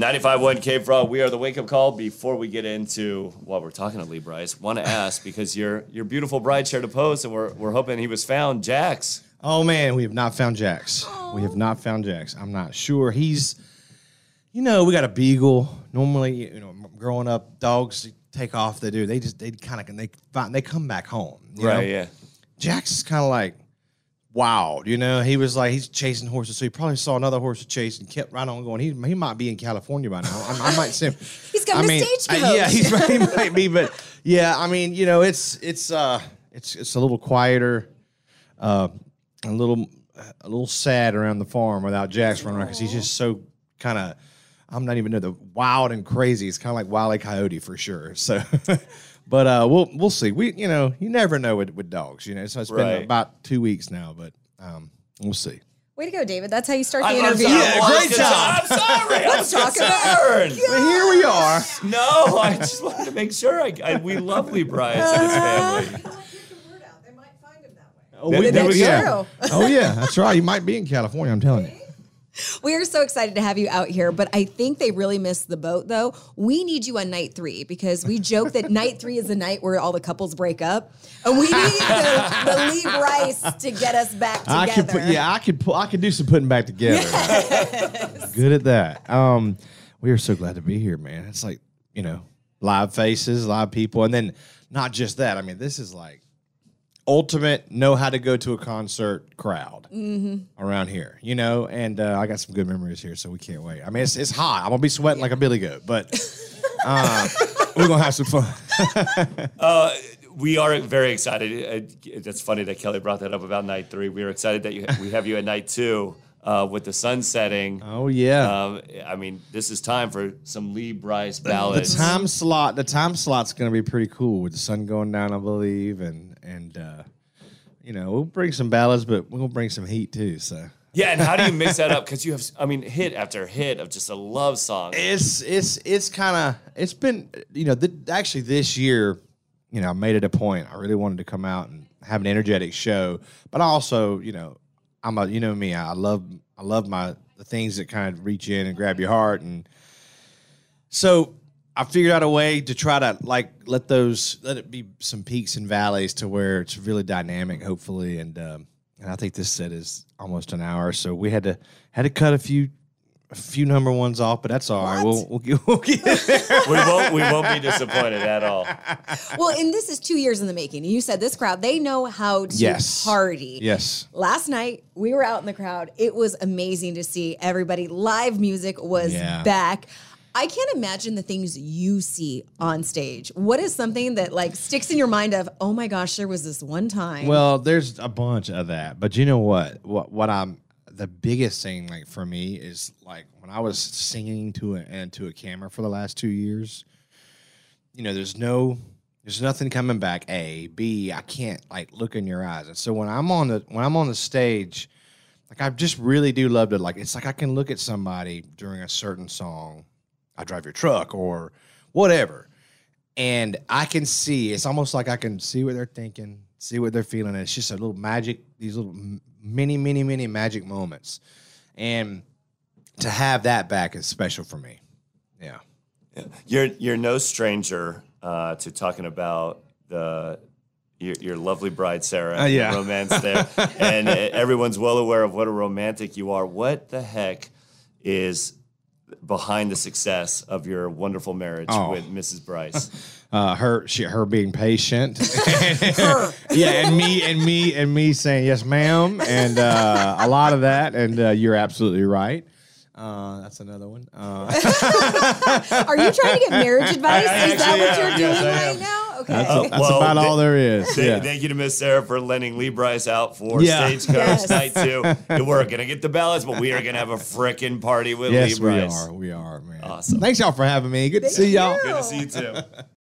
95.1 K Frog, we are the wake up call. Before we get into what we're talking to Lee Brice, want to ask because your your beautiful bride shared a post and we're, we're hoping he was found. Jax. Oh man, we have not found Jax. We have not found Jax. I'm not sure. He's, you know, we got a beagle. Normally, you know, growing up, dogs take off. They do. They just they kind of they find they come back home. you know? Right, yeah. Jax is kind of like wild. You know, he was like he's chasing horses, so he probably saw another horse to chase and kept right on going. He he might be in California by now. I, I might see him. He's got I mean, stagecoach. uh, yeah, he's. He might be, but yeah, I mean, you know, it's it's uh it's it's a little quieter, uh, a little a little sad around the farm without Jax running around because he's just so kind of. I'm not even know the wild and crazy. It's kind of like Wile E. Coyote for sure. So, but uh, we'll we'll see. We you know you never know with, with dogs. You know, so it's been about two weeks now, but um, we'll see. Way to go, David. That's how you start the I'm, I'm interview. sorry. Yeah, great job. I'm sorry. Let's I'm talk about- concerned. But here we are. No, I just wanted to make sure. I, I, we love Lee Brice and his family. Oh, There- there we yeah. go. oh yeah, that's right. You might be in California. I'm telling you. We are so excited to have you out here, but I think they really missed the boat though. We need you on night three because we joke that night three is the night where all the couples break up. And we need the, the Lee Brice to get us back together. I could put, yeah, I could I could do some putting back together. Good at that. Um, we are so glad to be here, man. It's like you know, live faces, live people, and then not just that. I mean, this is like ultimate know how to go to a concert crowd around here, you know. And uh, I got some good memories here, so we can't wait. I mean, it's it's hot. I'm gonna be sweating like a billy goat, but uh, we're gonna have some fun. We are very excited. Uh, That's funny that Kelly brought that up about night three. We are excited that you, we have you at night two uh, with the sun setting. Oh yeah. Um, I mean, this is time for some Lee Brice ballads. The time slot, the time slot's going to be pretty cool with the sun going down, I believe, and and uh, you know we'll bring some ballads, but we'll bring some heat too. So Yeah, and how do you mix that up? Because you have, I mean, hit after hit of just a love song. it's it's it's kind of it's been you know th- actually this year, you know, I made it a point. I really wanted to come out and have an energetic show, but I also you know I'm a you know me, I love I love my the things that kind of reach in and grab your heart and So I figured out a way to try to like let those let it be some peaks and valleys to where it's really dynamic, hopefully. And um, and I think this set is almost an hour, so we had to had to cut a few a few number ones off, but that's all right. We'll we'll get, we'll get there. we won't, we won't be disappointed at all. well, and this is two years in the making. And you said this crowd, they know how to Yes. party. Yes. Last night, we were out in the crowd. It was amazing to see everybody. Live music was Yeah. back. I can't imagine the things you see on stage. What is something that like sticks in your mind of, oh my gosh, there was this one time. Well, there's a bunch of that, but you know what? What what I'm the biggest thing like for me is like when I was singing to a and to a camera for the last two years. You know, there's no, there's nothing coming back. A, B, I can't like look in your eyes, and so when I'm on the when I'm on the stage, like I just really do love to like. It's like I can look at somebody during a certain song. I drive your truck or whatever and I can see. It's almost like I can see what they're thinking, see what they're feeling. And it's just a little magic. These little many, many, mini magic moments, and to have that back is special for me. Yeah. You're you're no stranger uh, to talking about the your, your lovely bride Sarah, and the yeah. romance there, and uh, everyone's well aware of what a romantic you are. What the heck is behind the success of your wonderful marriage Oh. with Mrs. Brice? uh, her she, her being patient, yeah, and me and me and me saying yes, ma'am, and uh, a lot of that, and uh, you're absolutely right. Uh, that's another one. Uh, Are you trying to get marriage advice? I Is that actually what you're am. doing Yes, right now? Okay. that's Uh, that's well, about they- all there is. Thank, yeah. thank you to Miss Sarah for lending Lee Brice out for Yeah. Stagecoach Yes. Night 2. And we're going to get the ballots, but we are going to have a frickin' party with yes, Lee we Brice. are. We are, man. Awesome. Thanks y'all for having me. Good to see y'all. Good to see you too.